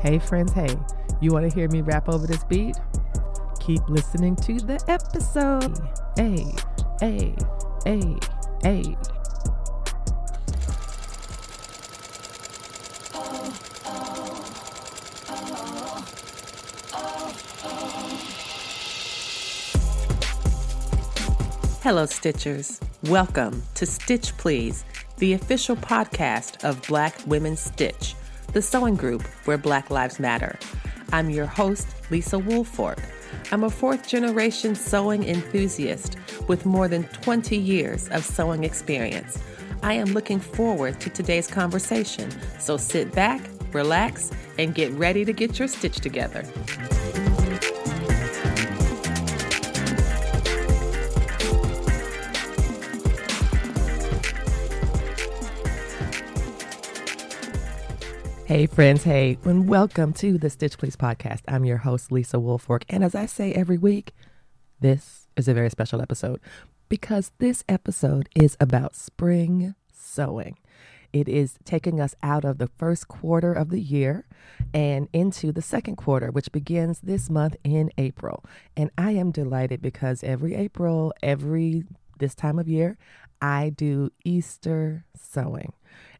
Hey, friends, hey, you want to hear me rap over this beat? Keep listening to the episode. Hey, hey, hey, hey. Hello, Stitchers. Welcome to Stitch Please, the official podcast of Black Women Stitch, the sewing group where Black Lives Matter. I'm your host, Lisa Woolfork. I'm a fourth generation sewing enthusiast with more than 20 years of sewing experience. I am looking forward to today's conversation, so sit back, relax, and get ready to get your stitch together. Hey, friends. Hey, and welcome to the Stitch Please podcast. I'm your host, Lisa Woolfork. And as I say every week, this is a very special episode because this episode is about spring sewing. It is taking us out of the first quarter of the year and into the second quarter, which begins this month in April. And I am delighted because every April, every this time of year, I do Easter sewing.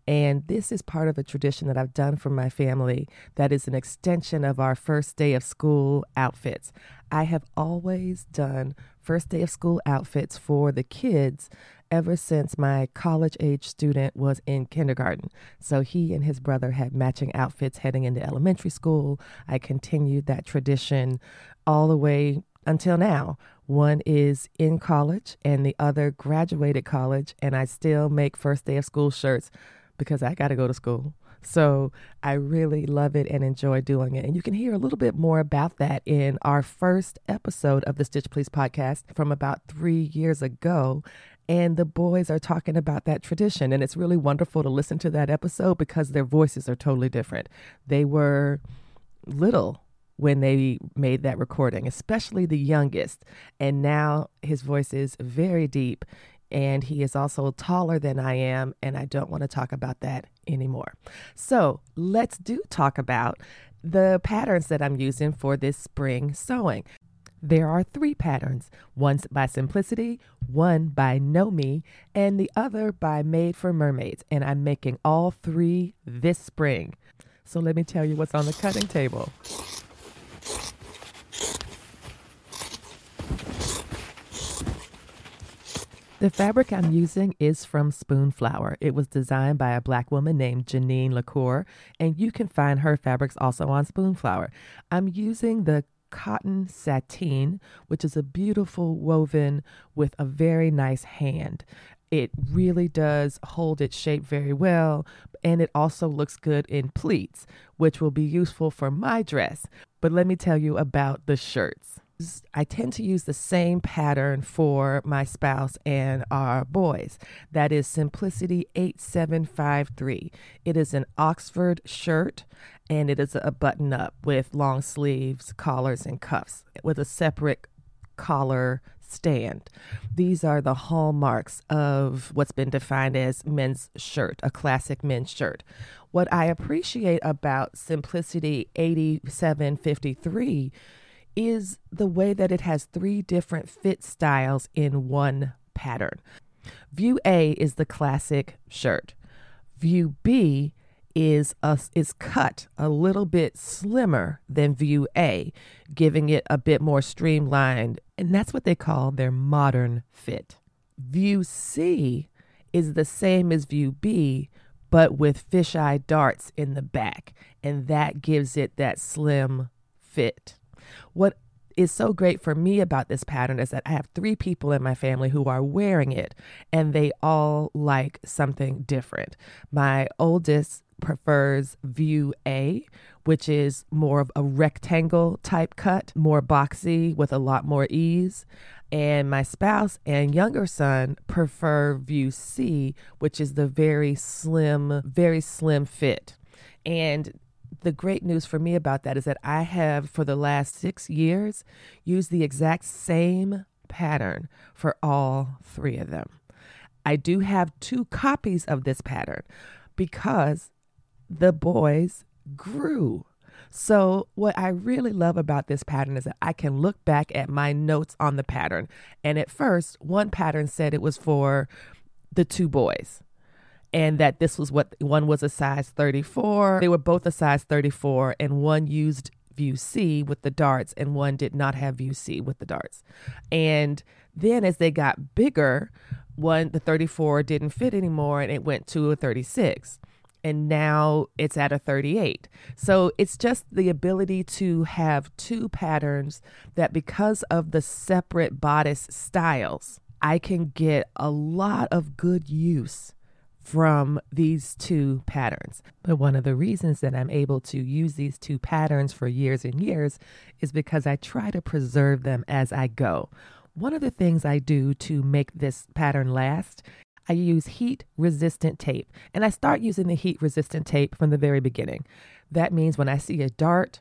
And this is part of a tradition that I've done for my family that is an extension of our first day of school outfits. I have always done first day of school outfits for the kids ever since my college age student was in kindergarten. So he and his brother had matching outfits heading into elementary school. I continued that tradition all the way until now. One is in college and the other graduated college, and I still make first day of school shirts because I got to go to school. So I really love it and enjoy doing it. And you can hear a little bit more about that in our first episode of the Stitch Please podcast from about three years ago. And the boys are talking about that tradition. And it's really wonderful to listen to that episode because their voices are totally different. They were little when they made that recording, especially the youngest. And now his voice is very deep and he is also taller than I am, and I don't want to talk about that anymore. So let's do talk about the patterns that I'm using for this spring sewing. There are three patterns one by Simplicity, one by Know Me, and the other by Made for Mermaids. And I'm making all three this spring. So let me tell you what's on the cutting table. The fabric I'm using is from Spoonflower. It was designed by a black woman named Janine LaCour, and you can find her fabrics also on Spoonflower. I'm using the cotton sateen, which is a beautiful woven with a very nice hand. It really does hold its shape very well, and it also looks good in pleats, which will be useful for my dress. But let me tell you about the shirts. I tend to use the same pattern for my spouse and our boys. That is Simplicity 8753. It is an Oxford shirt and it is a button up with long sleeves, collars, and cuffs with a separate collar stand. These are the hallmarks of what's been defined as men's shirt, a classic men's shirt. What I appreciate about Simplicity 8753 is the way that it has three different fit styles in one pattern. View A is the classic shirt. View B is a, is cut a little bit slimmer than view A, giving it a bit more streamlined, and that's what they call their modern fit. View C is the same as view B, but with fisheye darts in the back, and that gives it that slim fit. What is so great for me about this pattern is that I have three people in my family who are wearing it and they all like something different. My oldest prefers view A, which is more of a rectangle type cut, more boxy with a lot more ease. And my spouse and younger son prefer view C, which is the very slim, very slim fit. And the great news for me about that is that I have, for the last six years, used the exact same pattern for all three of them. I do have two copies of this pattern because the boys grew. So, what I really love about this pattern is that I can look back at my notes on the pattern. And at first, one pattern said it was for the two boys and that this was what one was a size 34. They were both a size 34, and one used view C with the darts, and one did not have view C with the darts. And then as they got bigger, one, the 34 didn't fit anymore, and it went to a 36 and now it's at a 38. So it's just the ability to have two patterns that, because of the separate bodice styles, I can get a lot of good use from these two patterns. But one of the reasons that I'm able to use these two patterns for years and years is because I try to preserve them as I go. One of the things I do to make this pattern last I use heat resistant tape. And I start using the heat resistant tape from the very beginning. That means when I see a dart,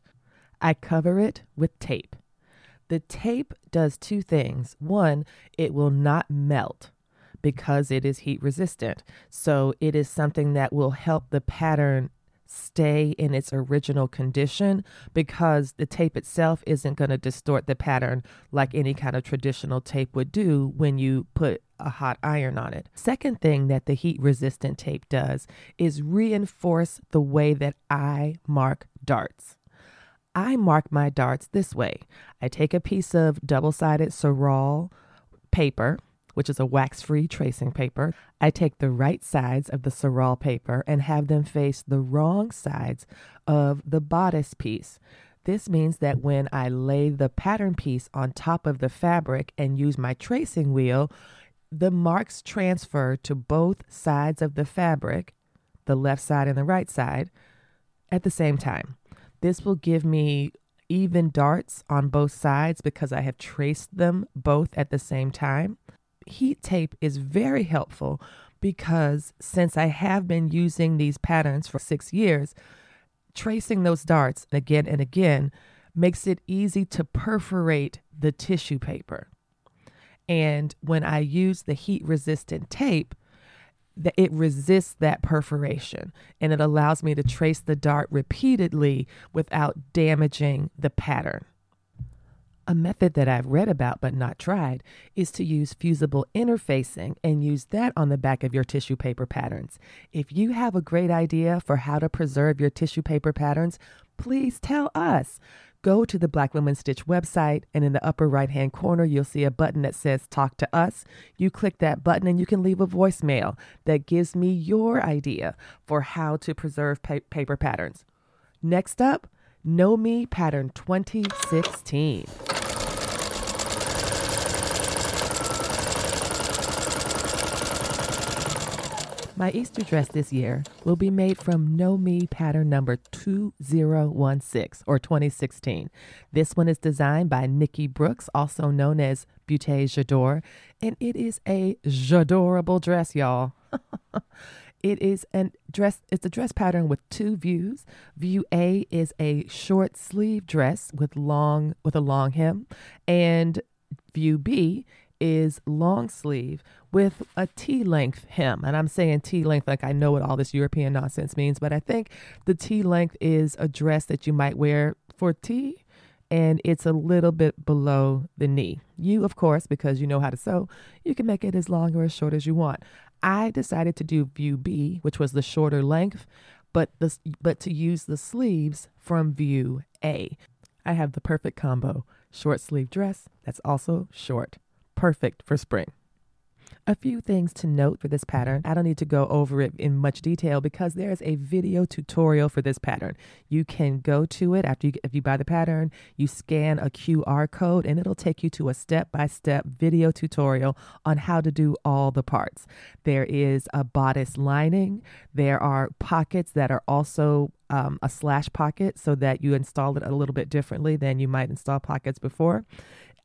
I cover it with tape. The tape does two things. One, it will not melt because it is heat resistant. So it is something that will help the pattern stay in its original condition because the tape itself isn't going to distort the pattern like any kind of traditional tape would do when you put a hot iron on it. Second thing that the heat resistant tape does is reinforce the way that I mark darts. I mark my darts this way. I take a piece of double sided Saral paper, which is a wax free tracing paper. I take the right sides of the Saral paper and have them face the wrong sides of the bodice piece. This means that when I lay the pattern piece on top of the fabric and use my tracing wheel, the marks transfer to both sides of the fabric, the left side and the right side, at the same time. This will give me even darts on both sides because I have traced them both at the same time. Heat tape is very helpful because since I have been using these patterns for six years, tracing those darts again and again makes it easy to perforate the tissue paper. And when I use the heat resistant tape, it resists that perforation and it allows me to trace the dart repeatedly without damaging the pattern. A method that I've read about but not tried is to use fusible interfacing and use that on the back of your tissue paper patterns. If you have a great idea for how to preserve your tissue paper patterns, please tell us go to the Black Women Stitch website, and in the upper right hand corner, you'll see a button that says Talk to Us. You click that button, and you can leave a voicemail that gives me your idea for how to preserve pa- paper patterns. Next up, Know Me Pattern 2016. My Easter dress this year will be made from Know Me pattern number 2016 or 2016. This one is designed by Nikki Brooks, also known as Beaute J'adore, and it is a j'adorable dress, y'all. it is a dress it's a dress pattern with two views. View A is a short sleeve dress with long with a long hem and view B is long sleeve with a T length hem. And I'm saying T length like I know what all this European nonsense means, but I think the T length is a dress that you might wear for tea and it's a little bit below the knee. You, of course, because you know how to sew, you can make it as long or as short as you want. I decided to do view B, which was the shorter length, but the, but to use the sleeves from view A. I have the perfect combo short sleeve dress that's also short perfect for spring. A few things to note for this pattern. I don't need to go over it in much detail because there's a video tutorial for this pattern. You can go to it after you if you buy the pattern, you scan a QR code and it'll take you to a step-by-step video tutorial on how to do all the parts. There is a bodice lining, there are pockets that are also um, a slash pocket so that you install it a little bit differently than you might install pockets before.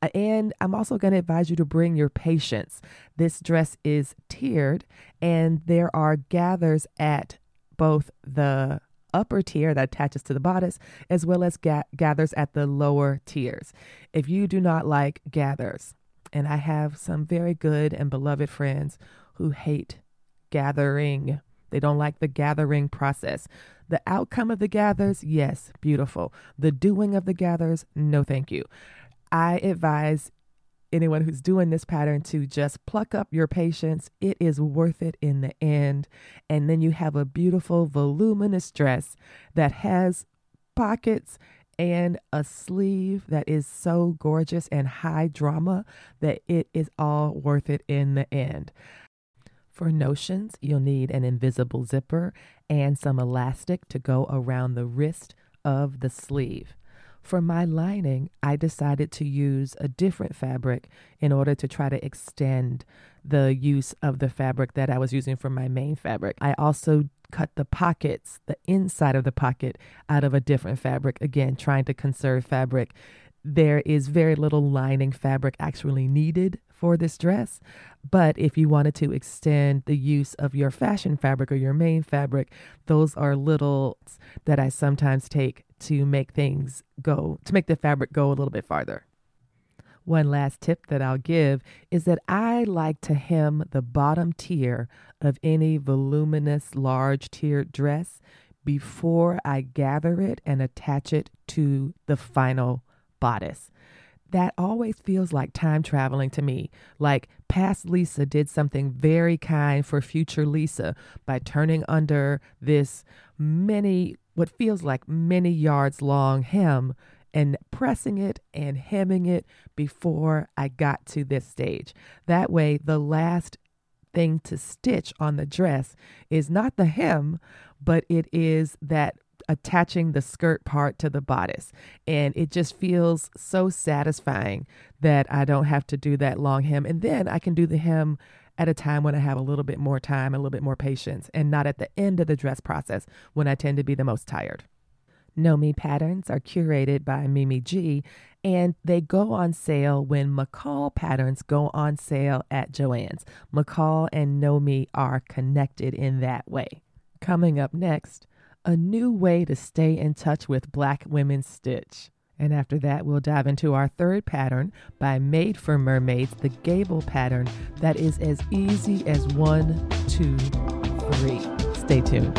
Uh, and I'm also going to advise you to bring your patience. This dress is tiered, and there are gathers at both the upper tier that attaches to the bodice as well as ga- gathers at the lower tiers. If you do not like gathers, and I have some very good and beloved friends who hate gathering, they don't like the gathering process. The outcome of the gathers, yes, beautiful. The doing of the gathers, no thank you. I advise anyone who's doing this pattern to just pluck up your patience. It is worth it in the end. And then you have a beautiful, voluminous dress that has pockets and a sleeve that is so gorgeous and high drama that it is all worth it in the end. For notions, you'll need an invisible zipper and some elastic to go around the wrist of the sleeve. For my lining, I decided to use a different fabric in order to try to extend the use of the fabric that I was using for my main fabric. I also cut the pockets, the inside of the pocket, out of a different fabric, again, trying to conserve fabric. There is very little lining fabric actually needed for this dress. But if you wanted to extend the use of your fashion fabric or your main fabric, those are little that I sometimes take to make things go, to make the fabric go a little bit farther. One last tip that I'll give is that I like to hem the bottom tier of any voluminous large tiered dress before I gather it and attach it to the final bodice that always feels like time traveling to me. Like past Lisa did something very kind for future Lisa by turning under this many, what feels like many yards long hem and pressing it and hemming it before I got to this stage. That way, the last thing to stitch on the dress is not the hem, but it is that attaching the skirt part to the bodice. And it just feels so satisfying that I don't have to do that long hem. And then I can do the hem at a time when I have a little bit more time, a little bit more patience, and not at the end of the dress process when I tend to be the most tired. Know Me patterns are curated by Mimi G, and they go on sale when McCall patterns go on sale at Joann's. McCall and Know Me are connected in that way. Coming up next, a new way to stay in touch with Black Women Stitch. And after that, we'll dive into our third pattern by Made for Mermaids, the gable pattern that is as easy as one, two, three. Stay tuned.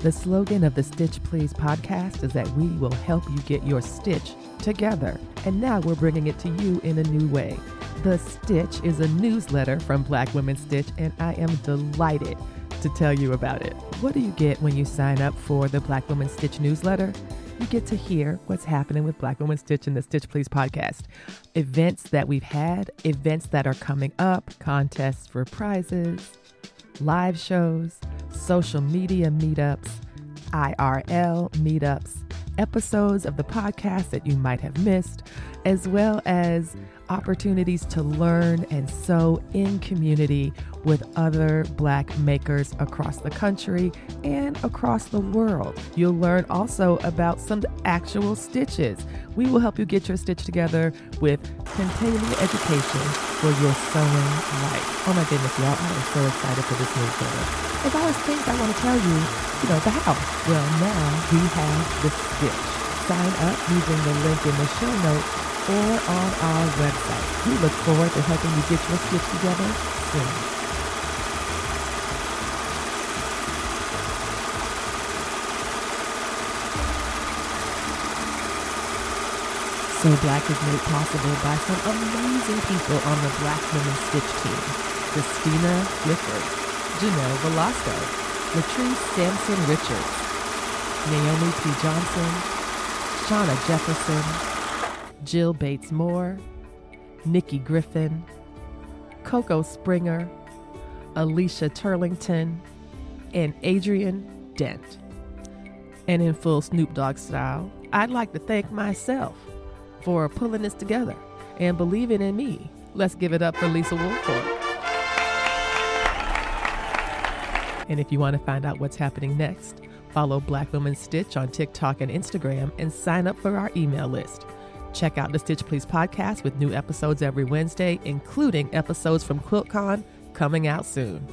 The slogan of the Stitch Please podcast is that we will help you get your stitch together. And now we're bringing it to you in a new way. The Stitch is a newsletter from Black Women Stitch, and I am delighted to tell you about it. What do you get when you sign up for the Black Women Stitch newsletter? You get to hear what's happening with Black Women Stitch in the Stitch Please podcast. Events that we've had, events that are coming up, contests for prizes, live shows, social media meetups, IRL meetups, episodes of the podcast that you might have missed, as well as opportunities to learn and sew in community with other Black makers across the country and across the world. You'll learn also about some actual stitches. We will help you get your stitch together with continuing education for your sewing life. Oh my goodness, y'all, I am so excited for this newsletter. There's always things I want to tell you, you know, the how. Well, now we have the stitch. Sign up using the link in the show notes or on our website. We look forward to helping you get your skits together soon. So Black is made possible by some amazing people on the Black Women Stitch team. Christina Clifford, Janelle Velasco, Latrice Sampson Richards, Naomi P. Johnson, Shauna Jefferson, Jill Bates Moore, Nikki Griffin, Coco Springer, Alicia Turlington, and Adrian Dent. And in full Snoop Dogg style, I'd like to thank myself for pulling this together and believing in me. Let's give it up for Lisa Woolfork. And if you want to find out what's happening next, follow Black Women Stitch on TikTok and Instagram and sign up for our email list. Check out the Stitch Please podcast with new episodes every Wednesday, including episodes from QuiltCon coming out soon.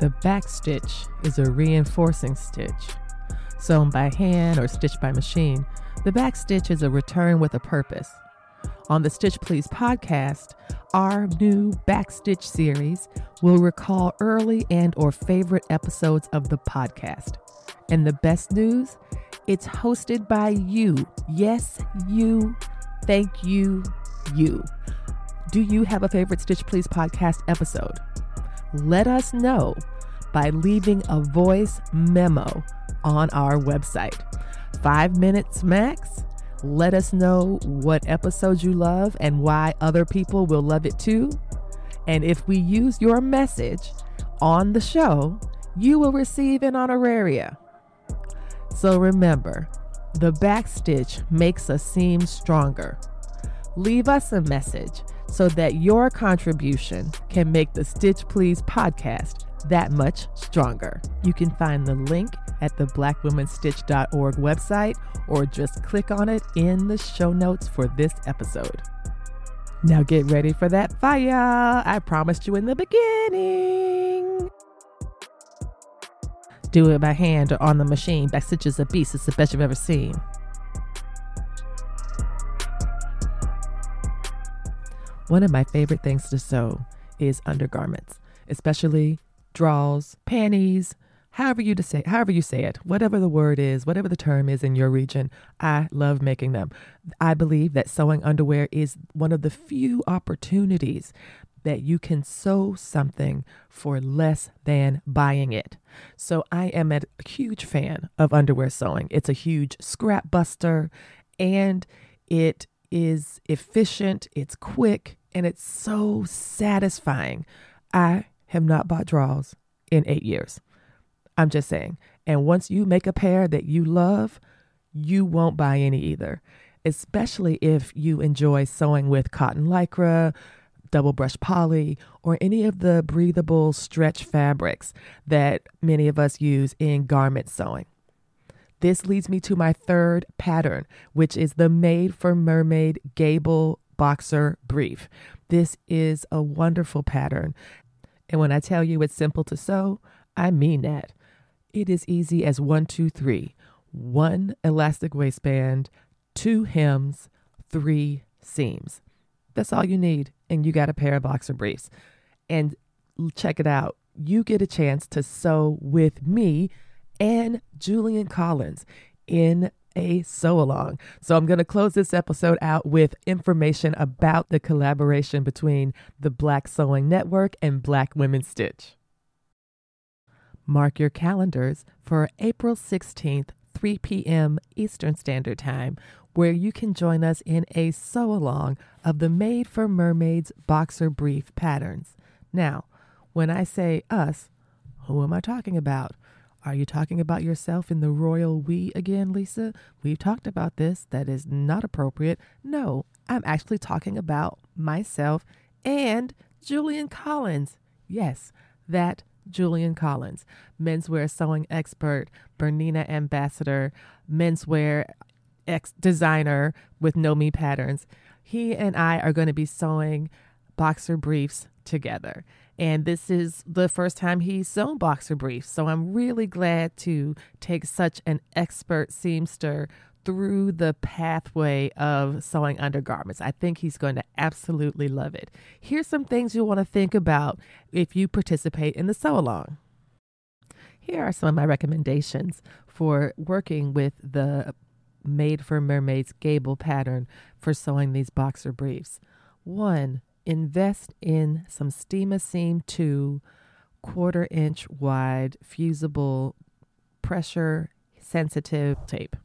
The back stitch is a reinforcing stitch. Sewn by hand or stitched by machine, the back stitch is a return with a purpose. On the Stitch Please podcast, our new Backstitch series will recall early and or favorite episodes of the podcast. And the best news, it's hosted by you. Yes, you. Thank you, you. Do you have a favorite Stitch Please podcast episode? Let us know by leaving a voice memo on our website. Five minutes max. Let us know what episode you love and why other people will love it too. And if we use your message on the show, you will receive an honoraria. So remember, the backstitch makes a seam stronger. Leave us a message so that your contribution can make the Stitch Please podcast that much stronger. You can find the link at the blackwomenstitch.org website or just click on it in the show notes for this episode. Now get ready for that fire I promised you in the beginning. Do it by hand or on the machine. Backstitch is a beast. It's the best you've ever seen. One of my favorite things to sew is undergarments, especially draws, panties, however you say however you say it, whatever the word is, whatever the term is in your region, I love making them. I believe that sewing underwear is one of the few opportunities that you can sew something for less than buying it. So I am a huge fan of underwear sewing. It's a huge scrap buster and it is efficient, it's quick, and it's so satisfying. I have not bought drawers in eight years. I'm just saying. And once you make a pair that you love, you won't buy any either, especially if you enjoy sewing with cotton lycra, double brush poly, or any of the breathable stretch fabrics that many of us use in garment sewing. This leads me to my third pattern, which is the Made for Mermaid Gable Boxer Brief. This is a wonderful pattern and when I tell you it's simple to sew, I mean that. It is easy as one, two, three. One elastic waistband, two hems, three seams. That's all you need, and you got a pair of boxer briefs. And check it out. You get a chance to sew with me and Julian Collins in a sew along. So I'm going to close this episode out with information about the collaboration between the Black Sewing Network and Black Women Stitch. Mark your calendars for April 16th, 3 p.m. Eastern Standard Time, where you can join us in a sew along of the Made for Mermaids boxer brief patterns. Now, when I say us, who am I talking about? Are you talking about yourself in the royal we again, Lisa? We've talked about this. That is not appropriate. No, I'm actually talking about myself and Julian Collins. Yes, that Julian Collins, menswear sewing expert, Bernina ambassador, menswear ex designer with Know Me Patterns. He and I are going to be sewing boxer briefs together. And this is the first time he's sewn boxer briefs. So I'm really glad to take such an expert seamster through the pathway of sewing undergarments. I think he's going to absolutely love it. Here's some things you'll want to think about if you participate in the sew along. Here are some of my recommendations for working with the Made for Mermaids Gable pattern for sewing these boxer briefs. One, invest in some Steam-A-Seam 2 quarter inch wide fusible pressure sensitive tape.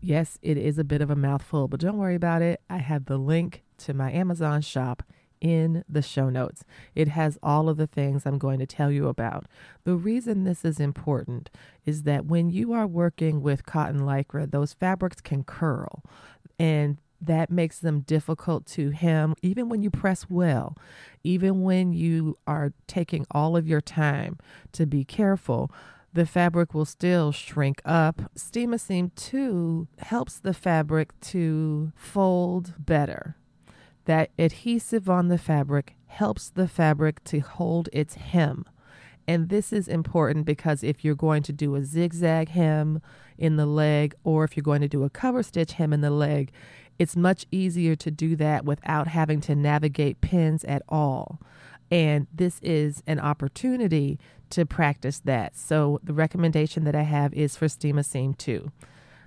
Yes, it is a bit of a mouthful, but don't worry about it. I have the link to my Amazon shop in the show notes. It has all of the things I'm going to tell you about. The reason this is important is that when you are working with cotton lycra, those fabrics can curl. And that makes them difficult to hem, even when you press well, even when you are taking all of your time to be careful. The fabric will still shrink up. Steam-A-Seam 2 helps the fabric to fold better. That adhesive on the fabric helps the fabric to hold its hem. And this is important because if you're going to do a zigzag hem in the leg or if you're going to do a cover stitch hem in the leg, it's much easier to do that without having to navigate pins at all. And this is an opportunity to practice that. So the recommendation that I have is for Steam Seam 2.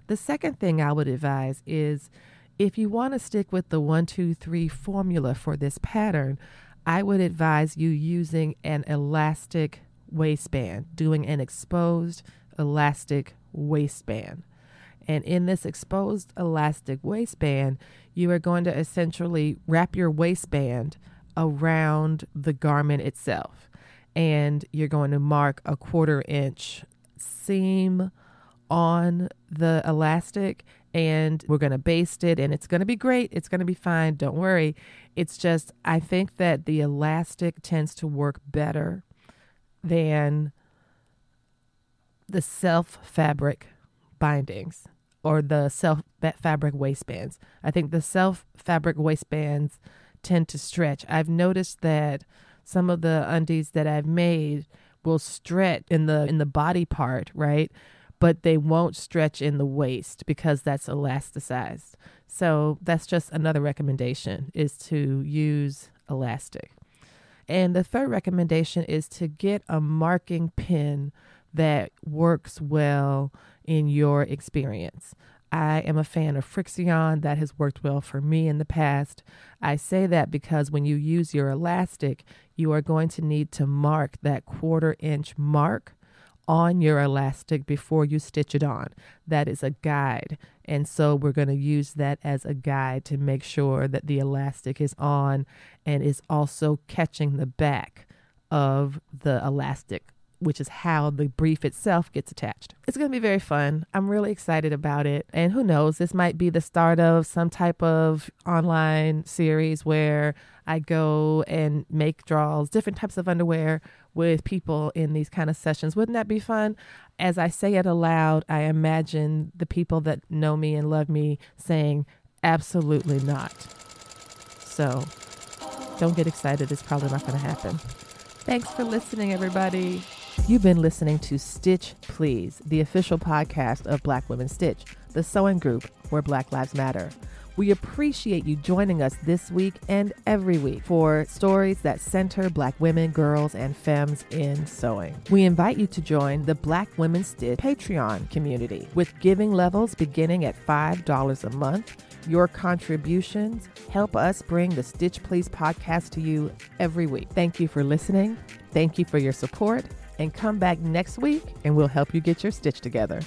The second thing I would advise is if you want to stick with the one, two, three formula for this pattern, I would advise you using an elastic waistband, doing an exposed elastic waistband. And in this exposed elastic waistband, you are going to essentially wrap your waistband around the garment itself. And you're going to mark a quarter inch seam on the elastic and we're going to baste it and it's going to be great. It's going to be fine. Don't worry. It's just, I think that the elastic tends to work better than the self fabric bindings or the self fabric waistbands. I think the self fabric waistbands tend to stretch. I've noticed that some of the undies that I've made will stretch in the in the body part, right? But they won't stretch in the waist because that's elasticized. So that's just another recommendation is to use elastic. And the third recommendation is to get a marking pin that works well in your experience. I am a fan of Frixion. That has worked well for me in the past. I say that because when you use your elastic, you are going to need to mark that quarter inch mark on your elastic before you stitch it on. That is a guide. And so we're going to use that as a guide to make sure that the elastic is on and is also catching the back of the elastic which is how the brief itself gets attached. It's going to be very fun. I'm really excited about it. And who knows, this might be the start of some type of online series where I go and make draws, different types of underwear with people in these kind of sessions. Wouldn't that be fun? As I say it aloud, I imagine the people that know me and love me saying, absolutely not. So don't get excited. It's probably not going to happen. Thanks for listening, everybody. You've been listening to Stitch Please, the official podcast of Black Women Stitch, the sewing group where Black Lives Matter. We appreciate you joining us this week and every week for stories that center Black women, girls, and femmes in sewing. We invite you to join the Black Women Stitch Patreon community with giving levels beginning at $5 a month. Your contributions help us bring the Stitch Please podcast to you every week. Thank you for listening. Thank you for your support and come back next week and we'll help you get your stitch together.